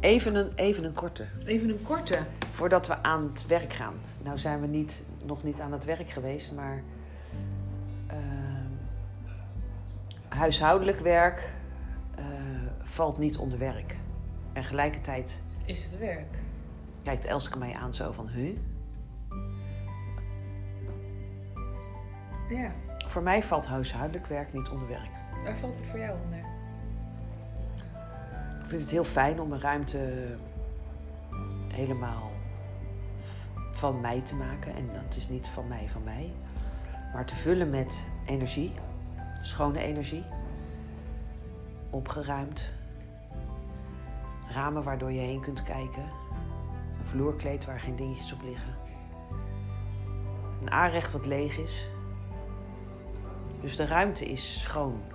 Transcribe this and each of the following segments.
Even een, even een korte. Even een korte. Voordat we aan het werk gaan. Nou zijn we niet, nog niet aan het werk geweest, maar uh, huishoudelijk werk uh, valt niet onder werk. En gelijkertijd Is het werk? kijkt Elske mij aan zo van, hu? Ja. Voor mij valt huishoudelijk werk niet onder werk. Waar valt het voor jou onder? Vind het heel fijn om een ruimte helemaal van mij te maken. En dat is niet van mij, van mij. Maar te vullen met energie, schone energie. Opgeruimd. Ramen waardoor je heen kunt kijken. Een vloerkleed waar geen dingetjes op liggen. Een aanrecht wat leeg is. Dus de ruimte is schoon.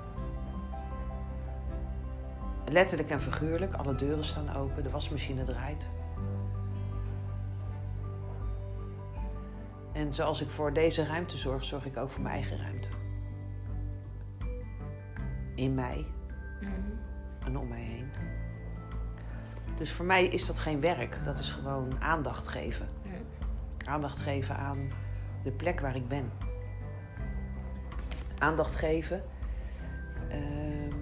Letterlijk en figuurlijk. Alle deuren staan open, de wasmachine draait. En zoals ik voor deze ruimte zorg, zorg ik ook voor mijn eigen ruimte. In mij en om mij heen. Dus voor mij is dat geen werk, dat is gewoon aandacht geven. Aandacht geven aan de plek waar ik ben. Aandacht geven. Ehm,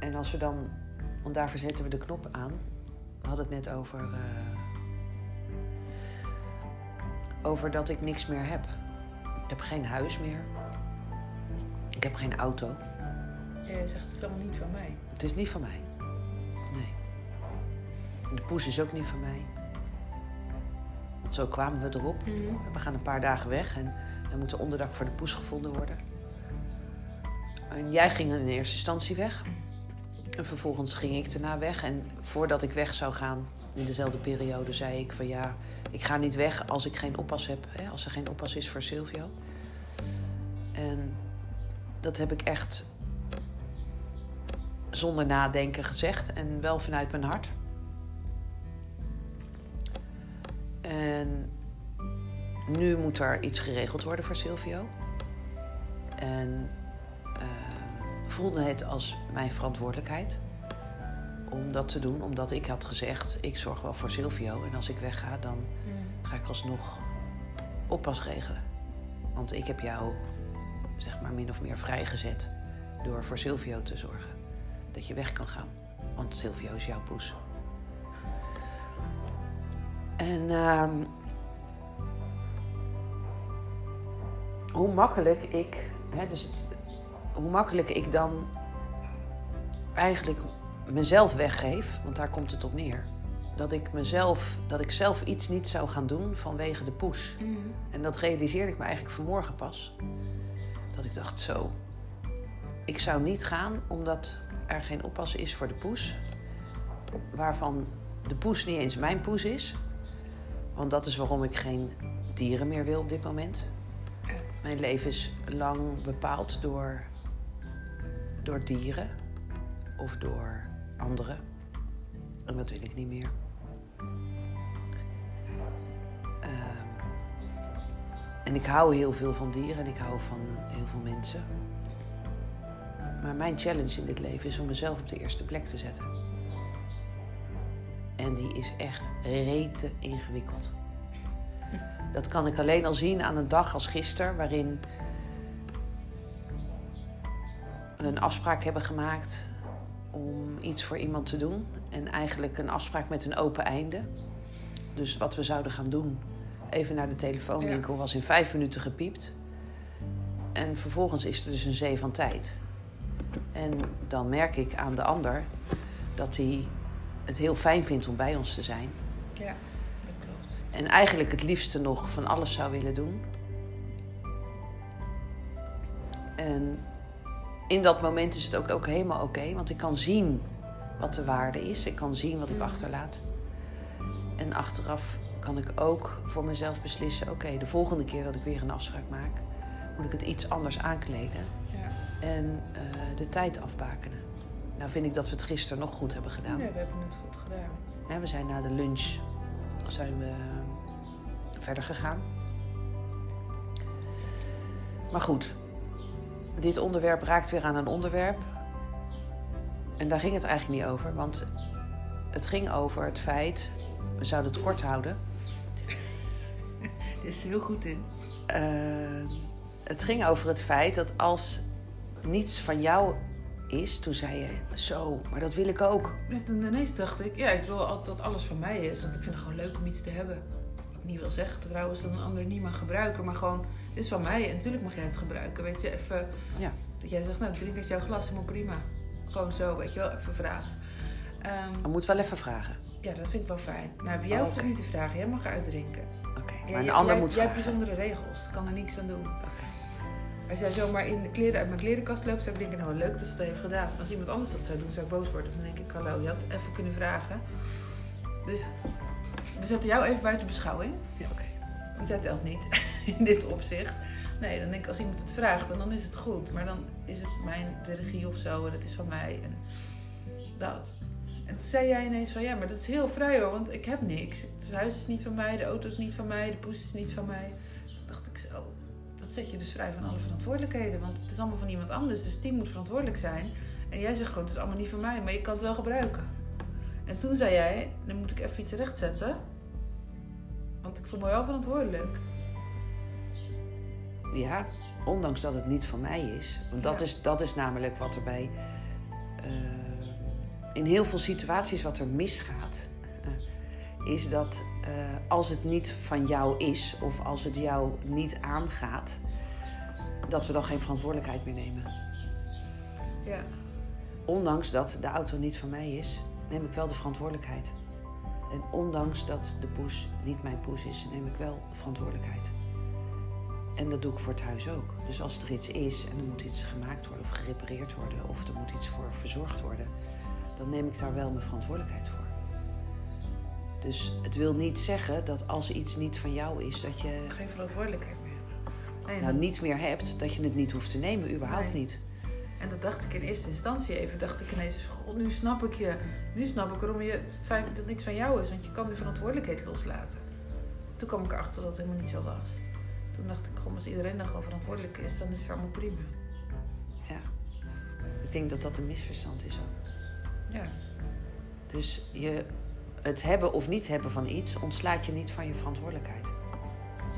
en als we dan, want daarvoor zetten we de knop aan. We hadden het net over, eh, over dat ik niks meer heb. Ik heb geen huis meer. Ik heb geen auto. Ja, je zegt het is allemaal niet van mij. Het is niet van mij. Nee. De poes is ook niet van mij. Want zo kwamen we erop. We gaan een paar dagen weg en dan moet er onderdak voor de poes gevonden worden. En jij ging in eerste instantie weg. En vervolgens ging ik daarna weg. En voordat ik weg zou gaan, in dezelfde periode, zei ik van ja, ik ga niet weg als ik geen oppas heb. Hè, als er geen oppas is voor Silvio. En dat heb ik echt zonder nadenken gezegd en wel vanuit mijn hart. En nu moet er iets geregeld worden voor Silvio. En voelde het als mijn verantwoordelijkheid om dat te doen, omdat ik had gezegd: ik zorg wel voor Silvio en als ik wegga, dan ga ik alsnog oppas regelen. Want ik heb jou, zeg maar, min of meer vrijgezet door voor Silvio te zorgen. Dat je weg kan gaan, want Silvio is jouw poes. En uh, hoe makkelijk ik, hè, dus het, hoe makkelijk ik dan eigenlijk mezelf weggeef, want daar komt het op neer. Dat ik mezelf, dat ik zelf iets niet zou gaan doen vanwege de poes. Mm. En dat realiseerde ik me eigenlijk vanmorgen pas. Dat ik dacht, zo, ik zou niet gaan omdat er geen oppas is voor de poes. Waarvan de poes niet eens mijn poes is. Want dat is waarom ik geen dieren meer wil op dit moment. Mijn leven is lang bepaald door, door dieren of door anderen. En dat wil ik niet meer. Uh, en ik hou heel veel van dieren en ik hou van heel veel mensen. Maar mijn challenge in dit leven is om mezelf op de eerste plek te zetten. En die is echt rete ingewikkeld. Dat kan ik alleen al zien aan een dag als gisteren, waarin een afspraak hebben gemaakt om iets voor iemand te doen. En eigenlijk een afspraak met een open einde. Dus wat we zouden gaan doen, even naar de telefoonwinkel, was in vijf minuten gepiept. En vervolgens is er dus een zee van tijd. En dan merk ik aan de ander dat hij het heel fijn vindt om bij ons te zijn. Ja, dat klopt. En eigenlijk het liefste nog van alles zou willen doen. En in dat moment is het ook, ook helemaal oké, want ik kan zien wat de waarde is. Ik kan zien wat ik achterlaat. En achteraf kan ik ook voor mezelf beslissen: oké, de volgende keer dat ik weer een afspraak maak, moet ik het iets anders aankleden Ja. en uh, de tijd afbakenen. Nou vind ik dat we het gisteren nog goed hebben gedaan. Nee, we hebben het goed gedaan. Ja, we zijn na de lunch zijn we verder gegaan. Maar goed, dit onderwerp raakt weer aan een onderwerp. En daar ging het eigenlijk niet over, want het ging over het feit, we zouden het kort houden. Dit is heel goed in. Eh, het ging over het feit dat als niets van jou is, toen zei je zo, maar dat wil ik ook. En ineens dacht ik, ja, ik wil altijd dat alles van mij is. Want ik vind het gewoon leuk om iets te hebben. Niet wil zeggen trouwens dat een ander niet mag gebruiken. Maar gewoon, dit is van mij en natuurlijk mag jij het gebruiken. Weet je, even... Ja. Dat jij zegt, nou, drink uit jouw glas, helemaal prima. Gewoon zo, weet je wel, even vragen. Ehm, Je moet wel even vragen. ja, dat vind ik wel fijn. Nou, bij jou Oh, hoeft het oké. niet te vragen. Jij mag uitdrinken. Oké, maar een jij- ander jij, moet jij vragen. hebt bijzondere regels. Kan er niks aan doen. Oké. Als jij zomaar in de kleren uit mijn klerenkast loopt, zou ik denken, nou leuk dat ze dat heeft gedaan. Als iemand anders dat zou doen, zou ik boos worden. Dan denk ik, hallo, je had even kunnen vragen. Dus we zetten jou even buiten beschouwing. Ja, oké. Want jij telt niet in dit opzicht. Nee, dan denk ik, als iemand het vraagt, dan, dan is het goed. Maar dan is het mijn de regie of zo en het is van mij. En dat. En toen zei jij ineens van, ja, maar dat is heel vrij hoor, want ik heb niks. Het huis is niet van mij, de auto is niet van mij, de poes is niet van mij. Toen dacht ik zo, dat zet je dus vrij van alle verantwoordelijkheden. Want het is allemaal van iemand anders, dus die moet verantwoordelijk zijn. En jij zegt gewoon, het is allemaal niet van mij, maar je kan het wel gebruiken. En toen zei jij, dan moet ik even iets rechtzetten. Want ik voel me wel verantwoordelijk. Ja, ondanks dat het niet van mij is. Want dat, Ja. is, dat is namelijk wat er bij... eh, in heel veel situaties wat er misgaat... eh, is dat eh, als het niet van jou is... of als het jou niet aangaat... dat we dan geen verantwoordelijkheid meer nemen. Ja. Ondanks dat de auto niet van mij is... neem ik wel de verantwoordelijkheid. En ondanks dat de poes niet mijn poes is... neem ik wel verantwoordelijkheid. En dat doe ik voor het huis ook. Dus als er iets is en er moet iets gemaakt worden of gerepareerd worden of er moet iets voor verzorgd worden, dan neem ik daar wel mijn verantwoordelijkheid voor. Dus het wil niet zeggen dat als iets niet van jou is, dat je Geen verantwoordelijkheid meer. Nee, nou niet meer hebt, dat je het niet hoeft te nemen, überhaupt Nee. niet. En dat dacht ik in eerste instantie even. Dacht ik ineens, god, nu snap ik je. Nu snap ik waarom je het feit dat het niks van jou is. Want je kan de verantwoordelijkheid loslaten. Toen kwam ik erachter dat het helemaal niet zo was. Toen dacht ik, gewoon als iedereen dan gewoon verantwoordelijk is, dan is het allemaal prima. Ja. Ik denk dat dat een misverstand is ook. Ja. Dus je, het hebben of niet hebben van iets ontslaat je niet van je verantwoordelijkheid.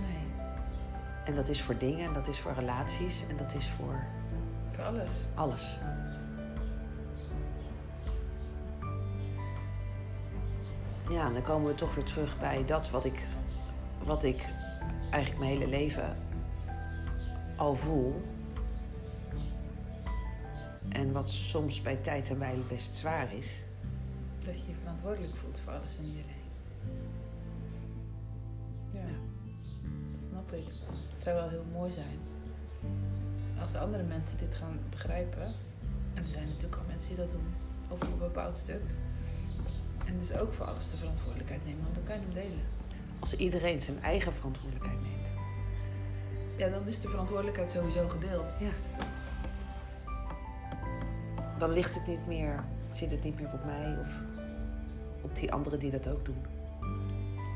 Nee, En dat is voor dingen, en dat is voor relaties en dat is voor voor alles. alles. Ja, en dan komen we toch weer terug bij dat wat ik, wat ik eigenlijk mijn hele leven al voel. En wat soms bij tijd en wijle best zwaar is. Dat je je verantwoordelijk voelt voor alles en iedereen. Ja, Ja. dat snap ik. Het zou wel heel mooi zijn als de andere mensen dit gaan begrijpen. En er zijn natuurlijk al mensen die dat doen, over een bepaald stuk. En dus ook voor alles de verantwoordelijkheid nemen, want dan kan je hem delen. Als iedereen zijn eigen verantwoordelijkheid neemt. Ja, dan is de verantwoordelijkheid sowieso gedeeld. Ja. Dan ligt het niet meer, zit het niet meer op mij of op die anderen die dat ook doen.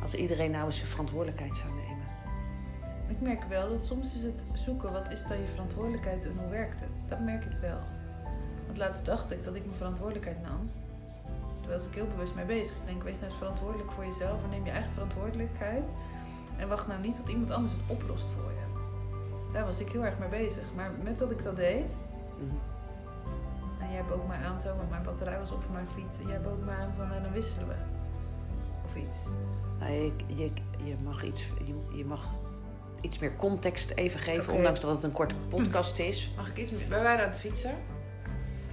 Als iedereen nou eens zijn verantwoordelijkheid zou nemen. Ik merk wel dat soms is het zoeken, wat is dan je verantwoordelijkheid en hoe werkt het? Dat merk ik wel. Want laatst dacht ik dat ik mijn verantwoordelijkheid nam. Terwijl was ik heel bewust mee bezig. Ik denk, wees nou eens verantwoordelijk voor jezelf en neem je eigen verantwoordelijkheid. En wacht nou niet tot iemand anders het oplost voor je. Daar was ik heel erg mee bezig. Maar met dat ik dat deed, Mhm. en jij bood mij aan zo, want mijn batterij was op voor mijn fiets. En jij bood mij aan van, nou, dan wisselen we. Of iets. Nou, je, je, je, mag iets, je, je mag iets meer context even geven, ondanks dat het een korte podcast is. Mag ik iets meer? Wij waren aan het fietsen.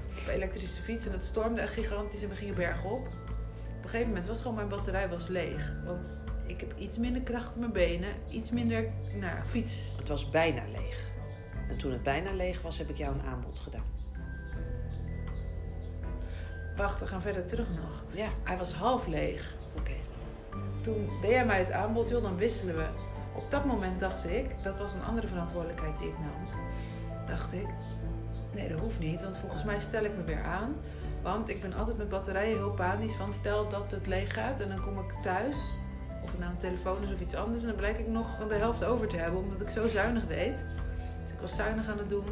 Op een elektrische fiets en het stormde echt gigantisch en we gingen bergop. Op een gegeven moment was gewoon mijn batterij was leeg. Want ik heb iets minder kracht in mijn benen, iets minder nou, fiets. Het was bijna leeg. En toen het bijna leeg was, heb ik jou een aanbod gedaan. Wacht, we gaan verder terug nog. Ja, Hij was half leeg. oké. Toen deed jij mij het aanbod, joh, dan wisselen we. Op dat moment dacht ik, dat was een andere verantwoordelijkheid die ik nam. Dacht ik, nee dat hoeft niet, want volgens mij stel ik me weer aan. Want ik ben altijd met batterijen heel panisch. Want stel dat het leeg gaat en dan kom ik thuis. Of het nou een telefoon is of iets anders. En dan blijk ik nog de helft over te hebben, omdat ik zo zuinig deed. Dus ik was zuinig aan het doen.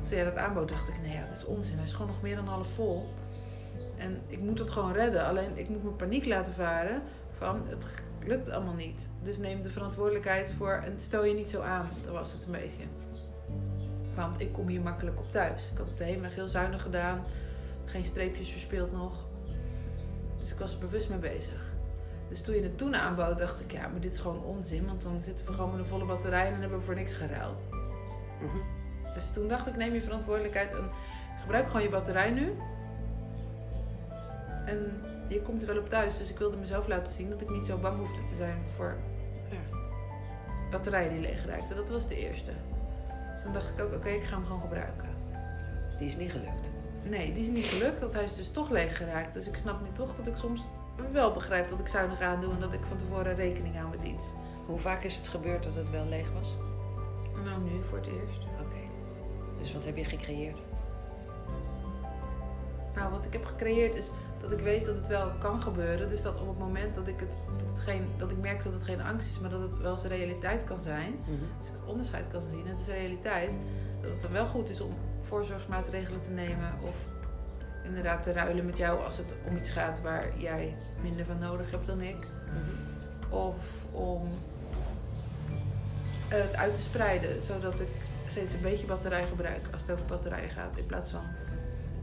Dus ja, dat aanbod dacht ik, nee ja, dat is onzin. Hij is gewoon nog meer dan half vol. En ik moet het gewoon redden. Alleen ik moet mijn paniek laten varen van het lukt allemaal niet. Dus neem de verantwoordelijkheid voor en stel je niet zo aan. Dat was het een beetje. Want ik kom hier makkelijk op thuis. Ik had op de heenweg heel zuinig gedaan. Geen streepjes verspeeld nog. Dus ik was er bewust mee bezig. Dus toen je het toen aanbood, dacht ik, ja, maar dit is gewoon onzin. Want dan zitten we gewoon met een volle batterij en hebben we voor niks geruild. Mhm. Dus toen dacht ik, neem je verantwoordelijkheid en gebruik gewoon je batterij nu. En je komt er wel op thuis, dus ik wilde mezelf laten zien dat ik niet zo bang hoefde te zijn voor Ja. batterijen die leeg raakten. Dat was de eerste. Dus toen dacht ik ook, oké, ik ga hem gewoon gebruiken. Die is niet gelukt. Nee, die is niet gelukt, want hij is dus toch leeg geraakt. Dus ik snap nu toch dat ik soms wel begrijp dat ik zuinig aan doe en dat ik van tevoren rekening hou met iets. Hoe vaak is het gebeurd dat het wel leeg was? Nou, nu voor het eerst. Oké. Dus wat heb je gecreëerd? Nou, wat ik heb gecreëerd is dat ik weet dat het wel kan gebeuren. Dus dat op het moment dat ik, het, dat, het geen, dat ik merk dat het geen angst is, maar dat het wel zijn realiteit kan zijn. Mhm. Als ik het onderscheid kan zien, het is realiteit. Dat het dan wel goed is om voorzorgsmaatregelen te nemen. Of inderdaad te ruilen met jou als het om iets gaat waar jij minder van nodig hebt dan ik. Mhm. Of om het uit te spreiden, zodat ik steeds een beetje batterij gebruik als het over batterijen gaat. In plaats van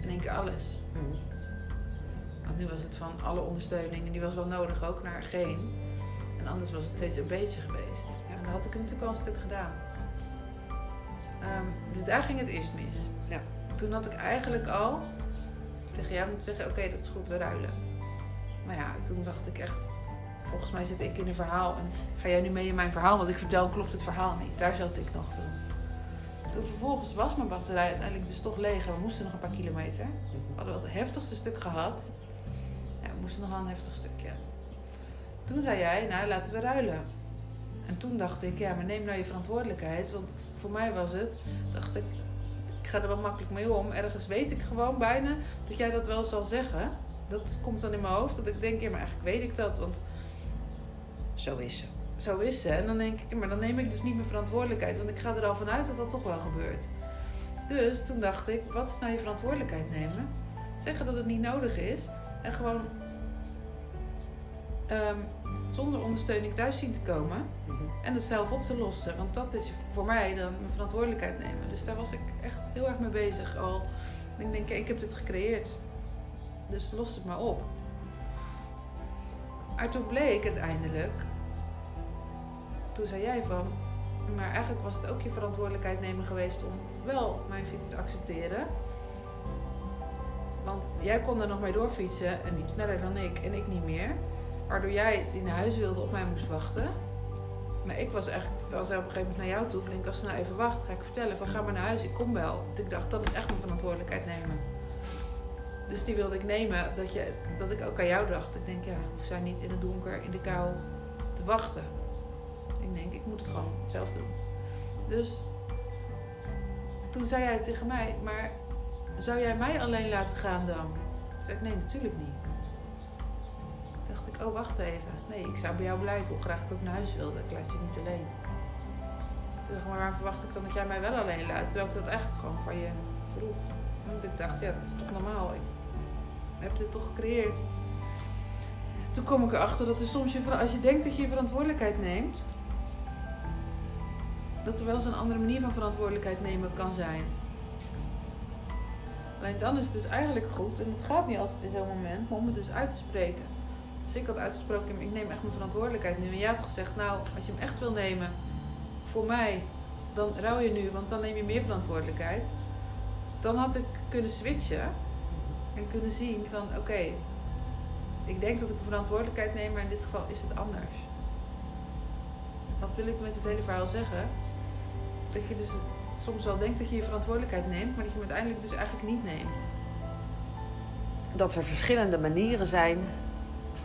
in één keer alles. Mhm. Want nu was het van alle ondersteuning en die was wel nodig ook naar geen. En anders was het steeds een beetje geweest. Ja, en dan had ik het natuurlijk al een stuk gedaan. Ehm, dus daar ging het eerst mis. Ja. Toen had ik eigenlijk al tegen jou moeten zeggen, oké, dat is goed, we ruilen. Maar ja, toen dacht ik echt, volgens mij zit ik in een verhaal en ga jij nu mee in mijn verhaal? Wat ik vertel klopt het verhaal niet. Daar zat ik nog toen. Toen vervolgens was mijn batterij uiteindelijk dus toch leeg en we moesten nog een paar kilometer. We hadden wel het heftigste stuk gehad. Moesten nog wel een heftig stukje. Toen zei jij, nou laten we ruilen. En toen dacht ik, ja, maar neem nou je verantwoordelijkheid. Want voor mij was het, dacht ik, ik ga er wel makkelijk mee om. Ergens weet ik gewoon bijna dat jij dat wel zal zeggen. Dat komt dan in mijn hoofd. Dat ik denk, ja, maar eigenlijk weet ik dat. Want Zo is ze. zo is ze. En dan denk ik, maar dan neem ik dus niet mijn verantwoordelijkheid. Want ik ga er al vanuit dat dat toch wel gebeurt. Dus toen dacht ik, wat is nou je verantwoordelijkheid nemen? Zeggen dat het niet nodig is. En gewoon ehm, zonder ondersteuning thuis zien te komen. Mhm. En het zelf op te lossen. Want dat is voor mij dan mijn verantwoordelijkheid nemen. Dus daar was ik echt heel erg mee bezig al. En ik denk, ik heb dit gecreëerd. Dus los het maar op. Maar toen bleek uiteindelijk... Toen zei jij van... Maar eigenlijk was het ook je verantwoordelijkheid nemen geweest om wel mijn fiets te accepteren. Want jij kon er nog mee doorfietsen en niet sneller dan ik en ik niet meer. Waardoor jij die naar huis wilde op mij moest wachten. Maar ik was echt, was op een gegeven moment naar jou toe. Denk, als ze nou even wacht, ga ik vertellen van ga maar naar huis, ik kom wel. Want ik dacht, dat is echt mijn verantwoordelijkheid nemen. Dus die wilde ik nemen, dat, je, dat ik ook aan jou dacht. Ik denk, ja, we zijn niet in het donker, in de kou te wachten. Ik denk, ik moet het gewoon zelf doen. Dus toen zei jij tegen mij, maar zou jij mij alleen laten gaan dan? Toen zei ik, nee, natuurlijk niet. Oh, wacht even. Nee, ik zou bij jou blijven, hoe graag ik ook naar huis wilde. Ik laat je niet alleen. Toen dacht ik, maar waarom verwacht ik dan dat jij mij wel alleen laat? Terwijl ik dat eigenlijk gewoon van je vroeg. Want ik dacht, ja, dat is toch normaal. Ik heb dit toch gecreëerd. Toen kom ik erachter dat er soms, je, als je denkt dat je je verantwoordelijkheid neemt, dat er wel eens een andere manier van verantwoordelijkheid nemen kan zijn. Alleen dan is het dus eigenlijk goed, en het gaat niet altijd in zo'n moment, om het dus uit te spreken. Dus ik had uitgesproken, ik neem echt mijn verantwoordelijkheid nu. En jij had gezegd, nou, als je hem echt wil nemen voor mij, dan rouw je nu, want dan neem je meer verantwoordelijkheid. Dan had ik kunnen switchen en kunnen zien van, oké, ik denk dat ik de verantwoordelijkheid neem, maar in dit geval is het anders. Wat wil ik met het hele verhaal zeggen? Dat je dus soms wel denkt dat je je verantwoordelijkheid neemt, maar dat je hem uiteindelijk dus eigenlijk niet neemt. Dat er verschillende manieren zijn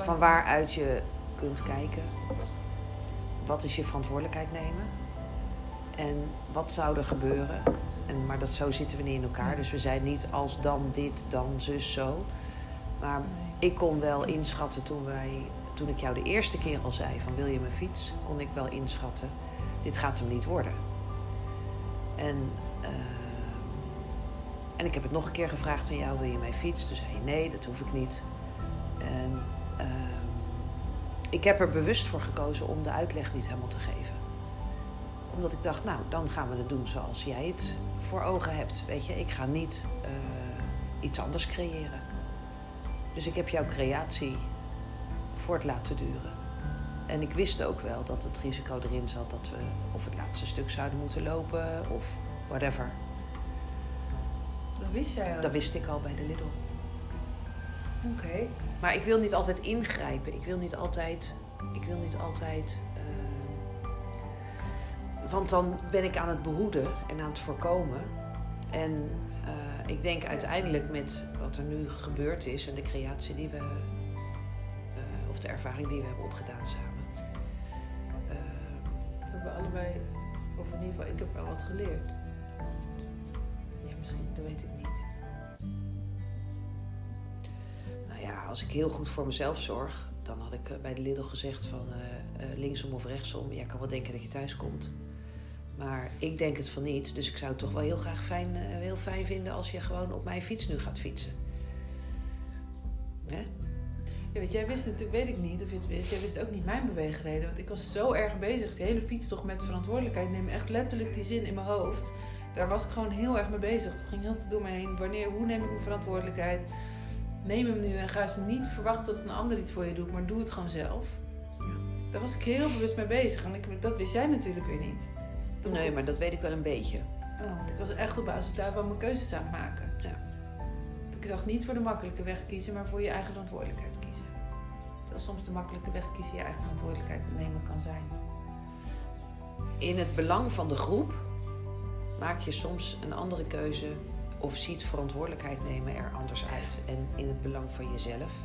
van waaruit je kunt kijken. Wat is je verantwoordelijkheid nemen? En wat zou er gebeuren? En, maar dat, zo zitten we niet in elkaar. Dus we zijn niet als dan dit, dan zus, zo. Maar ik kon wel inschatten toen, wij, toen ik jou de eerste keer al zei van wil je mijn fiets? Kon ik wel inschatten, dit gaat hem niet worden. En, eh, En ik heb het nog een keer gevraagd aan jou, wil je mijn fiets? Toen zei je nee, dat hoef ik niet. En ik heb er bewust voor gekozen om de uitleg niet helemaal te geven. Omdat ik dacht, nou, dan gaan we het doen zoals jij het voor ogen hebt. Weet je, ik ga niet eh, iets anders creëren. Dus ik heb jouw creatie voort laten duren. En ik wist ook wel dat het risico erin zat dat we of het laatste stuk zouden moeten lopen of whatever. Dat wist jij al. Dat wist ik al bij de Lidl. Oké. Maar ik wil niet altijd ingrijpen. Ik wil niet altijd. Ik wil niet altijd. eh, want dan ben ik aan het behoeden en aan het voorkomen. En eh, ik denk uiteindelijk met wat er nu gebeurd is en de creatie die we. eh, of de ervaring die we hebben opgedaan samen. eh, We hebben allebei, of in ieder geval, ik heb wel wat geleerd. Ja, misschien, dat weet ik niet. Als ik heel goed voor mezelf zorg, dan had ik eh, bij de Lidl gezegd van eh, eh, linksom of rechtsom. Jij kan wel denken dat je thuis komt. Maar ik denk het van niet. Dus ik zou het toch wel heel graag fijn, heel fijn vinden als je gewoon op mijn fiets nu gaat fietsen. Hè? Ja, weet, jij wist natuurlijk, weet ik niet of je het wist, jij wist ook niet mijn beweegreden. Want ik was zo erg bezig, die hele fietstocht met verantwoordelijkheid nemen. Echt letterlijk die zin in mijn hoofd. Daar was ik gewoon heel erg mee bezig. Het ging heel te door me heen. Wanneer, hoe neem ik mijn verantwoordelijkheid? Neem hem nu en ga ze niet verwachten dat een ander iets voor je doet, maar doe het gewoon zelf. Daar was ik heel bewust mee bezig. En ik, dat wist jij natuurlijk weer niet. Dat Nee, maar dat weet ik wel een beetje. Oh, want ik was echt op basis daarvan mijn keuzes aan het maken. Ja. Ik dacht niet voor de makkelijke weg kiezen, maar voor je eigen verantwoordelijkheid kiezen. Terwijl soms de makkelijke weg kiezen je eigen verantwoordelijkheid nemen kan zijn. In het belang van de groep maak je soms een andere keuze of ziet verantwoordelijkheid nemen er anders uit. En in het belang van jezelf.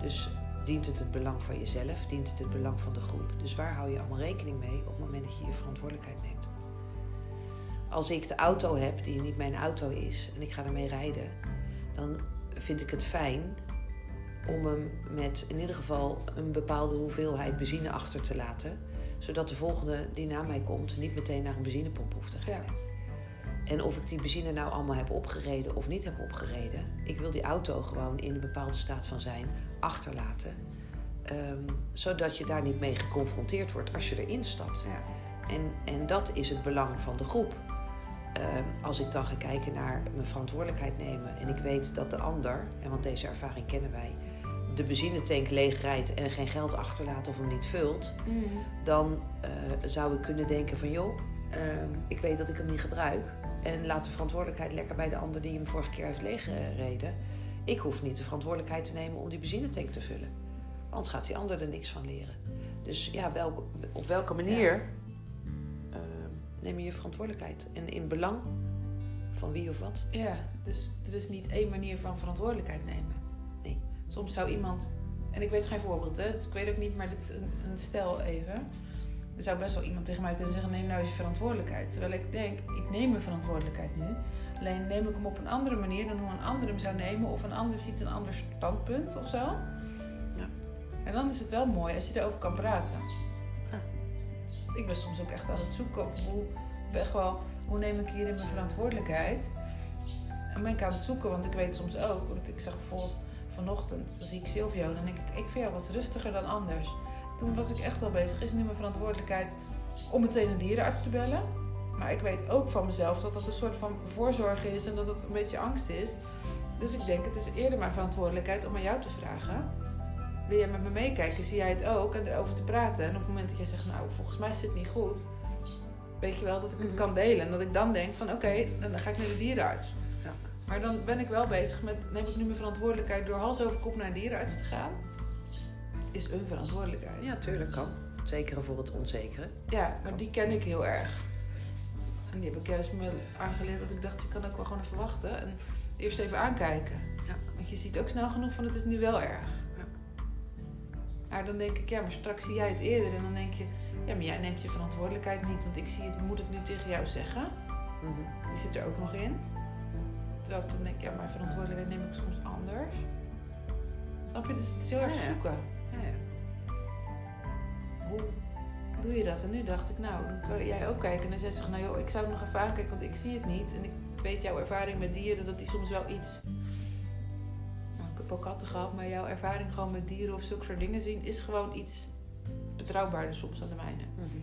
Dus dient het het belang van jezelf, dient het het belang van de groep. Dus waar hou je allemaal rekening mee op het moment dat je je verantwoordelijkheid neemt? Als ik de auto heb die niet mijn auto is en ik ga ermee rijden, dan vind ik het fijn om hem met in ieder geval een bepaalde hoeveelheid benzine achter te laten zodat de volgende die na mij komt niet meteen naar een benzinepomp hoeft te rijden. En of ik die benzine nou allemaal heb opgereden of niet heb opgereden, ik wil die auto gewoon in een bepaalde staat van zijn achterlaten. Ehm, zodat je daar niet mee geconfronteerd wordt als je erin stapt. Ja. En, en dat is het belang van de groep. Ehm, als ik dan ga kijken naar mijn verantwoordelijkheid nemen en ik weet dat de ander, en want deze ervaring kennen wij, de benzinetank leegrijdt en geen geld achterlaat of hem niet vult, dan eh, zou ik kunnen denken van joh, ik weet dat ik hem niet gebruik. En laat de verantwoordelijkheid lekker bij de ander die hem vorige keer heeft leeggereden. Ik hoef niet de verantwoordelijkheid te nemen om die benzinetank te vullen. Anders gaat die ander er niks van leren. Dus ja, wel, op welke manier ehm, neem je je verantwoordelijkheid? En in belang van wie of wat? Ja, dus er is niet één manier van verantwoordelijkheid nemen. Nee. Soms zou iemand, en ik weet geen voorbeeld, hè, dus ik weet ook niet, maar dit is een, een stel even. Er zou best wel iemand tegen mij kunnen zeggen: neem nou eens je verantwoordelijkheid. Terwijl ik denk: ik neem mijn verantwoordelijkheid nu. Alleen neem ik hem op een andere manier dan hoe een ander hem zou nemen, of een ander ziet een ander standpunt of zo. Ja. En dan is het wel mooi als je erover kan praten. Ja. Ik ben soms ook echt aan het zoeken op hoe, echt wel, hoe neem ik hierin mijn verantwoordelijkheid. En ben ik aan het zoeken, want ik weet soms ook, want ik zag bijvoorbeeld vanochtend, dan zie ik Silvio, dan denk ik, ik vind jou wat rustiger dan anders. Toen was ik echt wel bezig, is nu mijn verantwoordelijkheid om meteen een dierenarts te bellen. Maar ik weet ook van mezelf dat dat een soort van voorzorg is en dat het een beetje angst is. Dus ik denk, het is eerder mijn verantwoordelijkheid om aan jou te vragen. Wil jij met me meekijken? Zie jij het ook? En erover te praten. En op het moment dat jij zegt, nou, volgens mij zit het niet goed. Weet je wel dat ik het kan delen. En dat ik dan denk van, oké, dan ga ik naar de dierenarts. Ja. Maar dan ben ik wel bezig met, neem ik nu mijn verantwoordelijkheid door hals over kop naar een dierenarts te gaan? Is een verantwoordelijkheid. Ja, tuurlijk kan. Zekere voor het onzekere. Ja, maar die ken ik heel erg. En die heb ik juist me aangeleerd dat ik dacht, je kan ook wel gewoon even wachten. En eerst even aankijken. Ja. Want je ziet ook snel genoeg van, het is nu wel erg. Ja. Maar dan denk ik, ja, maar straks zie jij het eerder. En dan denk je, ja, maar jij neemt je verantwoordelijkheid niet. Want ik zie het, moet het nu tegen jou zeggen. Mhm. Die zit er ook nog in. Terwijl ik dan denk, ja, mijn verantwoordelijkheid neem ik soms anders. Snap je? Dus het is heel erg ja. zoeken. Ja, ja. Hoe doe je dat? En nu dacht ik, nou, dan kan jij ook kijken. En dan zei ze, nou joh, ik zou het nog even aankijken, want ik zie het niet. En ik weet jouw ervaring met dieren, dat die soms wel iets... Nou, ik heb ook katten gehad, maar jouw ervaring gewoon met dieren of zulke soort dingen zien... is gewoon iets betrouwbaarder soms dan de mijne. Mhm.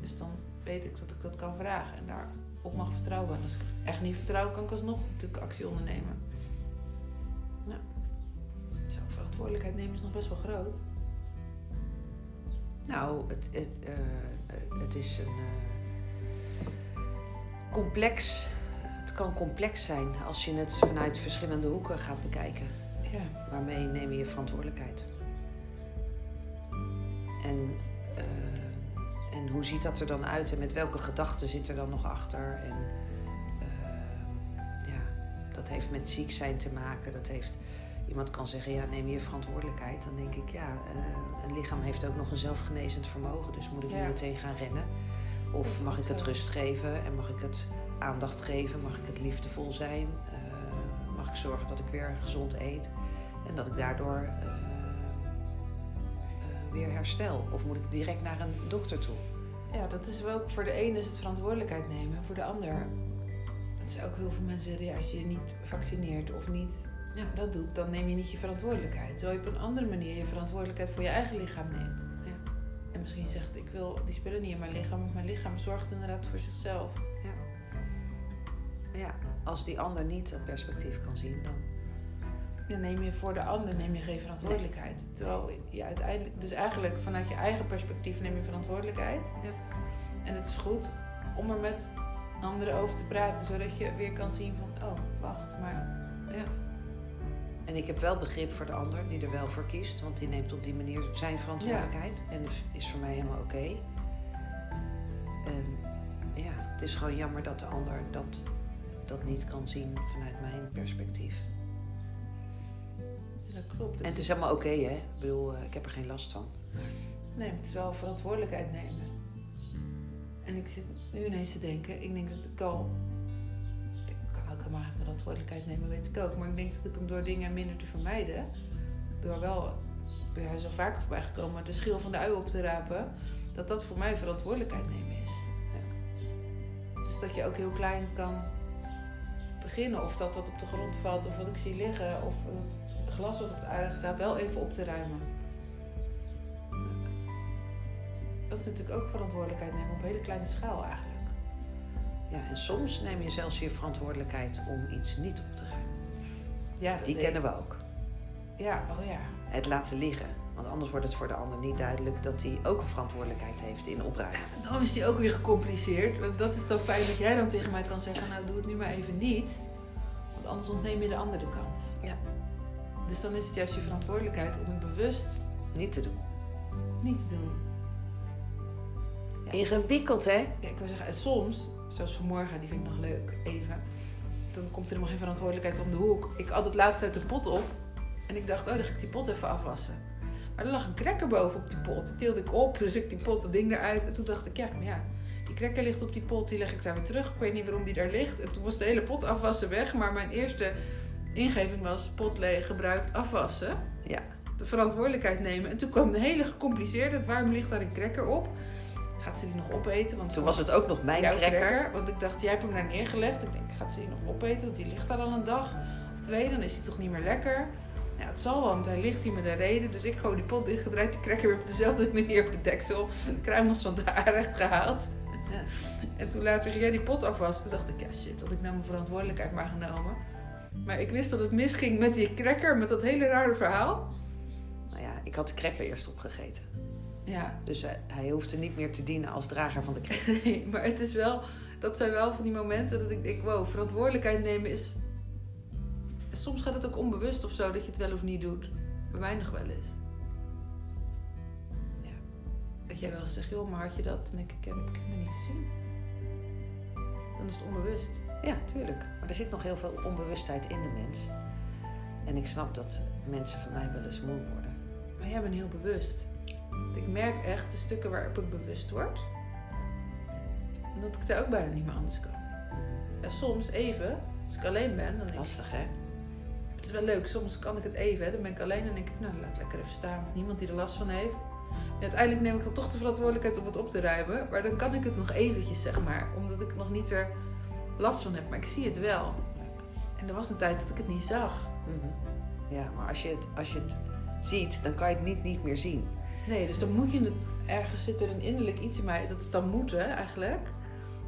Dus dan weet ik dat ik dat kan vragen en daarop mag vertrouwen. En als ik echt niet vertrouw, kan ik alsnog natuurlijk actie ondernemen. Verantwoordelijkheid nemen is nog best wel groot. Nou, het, het, eh, het is een eh, complex. Het kan complex zijn als je het vanuit verschillende hoeken gaat bekijken. Ja. Waarmee neem je verantwoordelijkheid? En, eh, en hoe ziet dat er dan uit en met welke gedachten zit er dan nog achter? En ja, dat heeft met ziek zijn te maken. Dat heeft, iemand kan zeggen, ja, neem je verantwoordelijkheid. Dan denk ik, ja, eh, een lichaam heeft ook nog een zelfgenezend vermogen. Dus moet ik Ja. nu meteen gaan rennen? Of mag ik het rust geven en mag ik het aandacht geven? Mag ik het liefdevol zijn? Eh, mag ik zorgen dat ik weer gezond eet? En dat ik daardoor eh, eh, weer herstel? Of moet ik direct naar een dokter toe? ja, dat is wel voor de ene is het verantwoordelijkheid nemen. Voor de ander, dat is ook heel veel mensen zeggen, ja, als je je niet vaccineert of niet Ja. dat doet, dan neem je niet je verantwoordelijkheid. Terwijl je op een andere manier je verantwoordelijkheid voor je eigen lichaam neemt. Ja. En misschien zegt, ik wil die spullen niet in mijn lichaam, want mijn lichaam zorgt inderdaad voor zichzelf. Maar ja, als die ander niet dat perspectief kan zien, dan... Dan neem je voor de ander neem je geen verantwoordelijkheid. Terwijl je uiteindelijk, dus eigenlijk vanuit je eigen perspectief neem je verantwoordelijkheid. Ja. En het is goed om er met anderen over te praten, zodat je weer kan zien van, oh, wacht, maar Ja. En ik heb wel begrip voor de ander die er wel voor kiest, want die neemt op die manier zijn verantwoordelijkheid. En is- is voor mij helemaal oké. En ja, het is gewoon jammer dat de ander dat, dat niet kan zien vanuit mijn perspectief. dat klopt. En het is helemaal oké, hè? Ik bedoel, eh, ik heb er geen last van. Nee, maar het is wel verantwoordelijkheid nemen. En ik zit nu ineens te denken, ik denk dat ik al. Verantwoordelijkheid nemen, weet ik ook. Maar ik denk dat ik hem door dingen minder te vermijden. Door wel, jou is al vaker voorbij gekomen, de schil van de ui op te rapen. Dat dat voor mij verantwoordelijkheid nemen is. Dus dat je ook heel klein kan beginnen. Of dat wat op de grond valt, of wat ik zie liggen, of het glas wat op de aarde staat, wel even op te ruimen. Dat is natuurlijk ook verantwoordelijkheid nemen op hele kleine schaal eigenlijk. Ja, en soms neem je zelfs je verantwoordelijkheid om iets niet op te ruimen. Ja, Die kennen we ook. Ja, oh ja. Het laten liggen. Want anders wordt het voor de ander niet duidelijk dat hij ook een verantwoordelijkheid heeft in opruimen. Dan is die ook weer gecompliceerd. Want dat is dan fijn dat jij dan tegen mij kan zeggen, nou doe het nu maar even niet. Want anders ontneem je de andere kant. Ja. Dus dan is het juist je verantwoordelijkheid om het bewust Niet te doen. niet te doen. Ja. Ingewikkeld, hè? Ja, ik wil zeggen, en soms, zoals vanmorgen, die vind ik nog leuk, even. Dan komt er helemaal geen verantwoordelijkheid om de hoek. Ik had het laatst uit de pot op. En ik dacht, oh, dan ga ik die pot even afwassen. Maar er lag een cracker boven op die pot. Die tilde ik op, dus ik die pot, dat ding eruit. En toen dacht ik, ja, maar ja, die cracker ligt op die pot. Die leg ik daar weer terug. Ik weet niet waarom die daar ligt. En toen was de hele pot afwassen weg. Maar mijn eerste ingeving was pot leeg, gebruikt, afwassen. Ja. De verantwoordelijkheid nemen. En toen kwam de hele gecompliceerde, waarom ligt daar een cracker op? Gaat ze die nog opeten? Want Toen was het ook nog mijn cracker. Want ik dacht, jij hebt hem daar neergelegd. Ik denk, gaat ze die nog opeten? Want die ligt daar al een dag of twee. Dan is hij toch niet meer lekker. Ja, het zal wel, want hij ligt hier met een reden. Dus ik gewoon die pot dichtgedraaid. Die cracker weer op dezelfde manier op de deksel. De kruimels van daar recht gehaald. Ja. En toen later ging jij die pot afwassen. Toen dacht ik, ja shit, had ik nou mijn verantwoordelijkheid maar genomen. Maar ik wist dat het misging met die cracker. Met dat hele rare verhaal. Nou ja, ik had de cracker eerst opgegeten. Ja, Dus hij, hij hoefde niet meer te dienen als drager van de cracker. Nee, maar het is wel, dat zijn wel van die momenten dat ik denk, wow, verantwoordelijkheid nemen is. Soms gaat het ook onbewust of zo dat je het wel of niet doet. Bij mij nog wel eens. Ja. Dat jij wel zegt, joh, maar had je dat? Dan denk ik, heb ik helemaal niet gezien. Dan is het onbewust. Ja, tuurlijk. Maar er zit nog heel veel onbewustheid in de mens. En ik snap dat mensen van mij wel eens moe worden. Maar jij bent heel bewust. Ik merk echt de stukken waarop ik bewust word. En dat ik daar ook bijna niet meer anders kan. Ja, soms even, als ik alleen ben, dan denk ik, Lastig, hè? Het is wel leuk, soms kan ik het even. Hè. Dan ben ik alleen en denk ik, nou, laat lekker even staan. Niemand die er last van heeft. En uiteindelijk neem ik dan toch de verantwoordelijkheid om het op te ruimen. Maar dan kan ik het nog eventjes, zeg maar. Omdat ik nog niet er last van heb, maar ik zie het wel. En er was een tijd dat ik het niet zag. Mhm. Ja, maar als je, het, als je het ziet, dan kan je het niet, niet meer zien. Nee, dus dan moet je het, ergens zit er een innerlijk iets in mij, dat is dan moeten eigenlijk.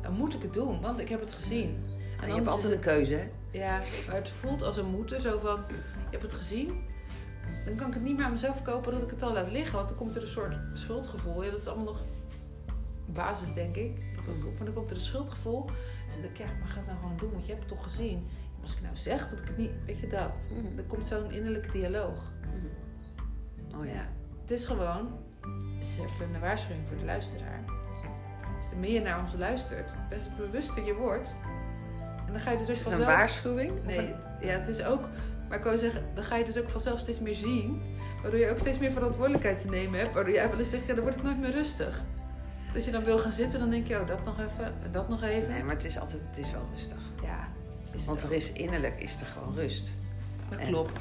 Dan moet ik het doen, want ik heb het gezien. En je hebt altijd een keuze, hè? Ja, maar het voelt als een moeten. Zo van, je hebt het gezien. Dan kan ik het niet meer aan mezelf kopen dat ik het al laat liggen. Want dan komt er een soort schuldgevoel. Ja, dat is allemaal nog basis, denk ik. Maar dan komt er een schuldgevoel. En dan denk ik, ja, maar ga het nou gewoon doen. Want je hebt het toch gezien. Als ik nou zeg dat ik het niet... Weet je dat? Mhm. Dan komt zo'n innerlijke dialoog. Oh ja. Het is gewoon... Het is even een waarschuwing voor de luisteraar. Als er meer naar ons luistert, des te bewuster je wordt. En dan ga je dus ook Is het een vanzelf... waarschuwing? Of Nee, een- ja, het is ook. Maar ik wou zeggen, dan ga je dus ook vanzelf steeds meer zien. Waardoor je ook steeds meer verantwoordelijkheid te nemen hebt. Waardoor je wel eens zegt, ja, dan wordt het nooit meer rustig. Dus als je dan wil gaan zitten, dan denk je, oh, dat nog even, en dat nog even. Nee, maar het is altijd het is wel rustig. Ja, is Want er ook. is innerlijk is er gewoon rust. Dat en- klopt.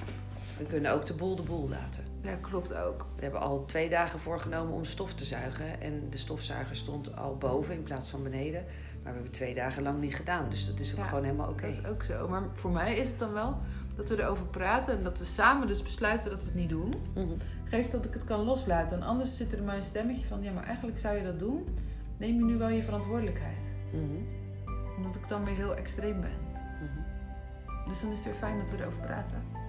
We kunnen ook de boel de boel laten. Ja, klopt ook. We hebben al twee dagen voorgenomen om stof te zuigen. En de stofzuiger stond al boven in plaats van beneden. Maar we hebben twee dagen lang niet gedaan. Dus dat is ook Ja, gewoon helemaal oké. Dat is ook zo. Maar voor mij is het dan wel dat we erover praten en dat we samen dus besluiten dat we het niet doen. Mhm. Geeft dat ik het kan loslaten. En anders zit er in mijn stemmetje van, ja, maar eigenlijk zou je dat doen. Neem je nu wel je verantwoordelijkheid. Mhm. Omdat ik dan weer heel extreem ben. Mhm. Dus dan is het weer fijn dat we erover praten.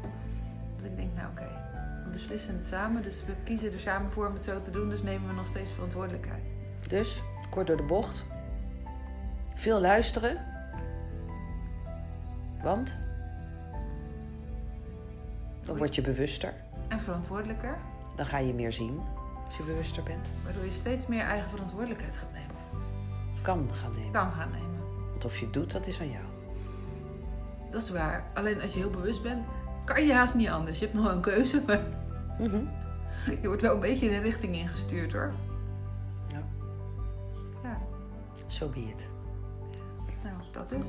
Dat ik denk, nou oké, we beslissen het samen. Dus we kiezen er samen voor om het zo te doen. Dus nemen we nog steeds verantwoordelijkheid. Dus, kort door de bocht. Veel luisteren. Want dan word je bewuster. En verantwoordelijker. Dan ga je meer zien als je bewuster bent. Waardoor je steeds meer eigen verantwoordelijkheid gaat nemen. Kan gaan nemen. Kan gaan nemen. Want of je het doet, dat is aan jou. Dat is waar. Alleen als je heel bewust bent, kan je haast niet anders. Je hebt nog wel een keuze, maar Mhm. je wordt wel een beetje in een richting ingestuurd hoor. Ja. Ja, So be it. nou dat is.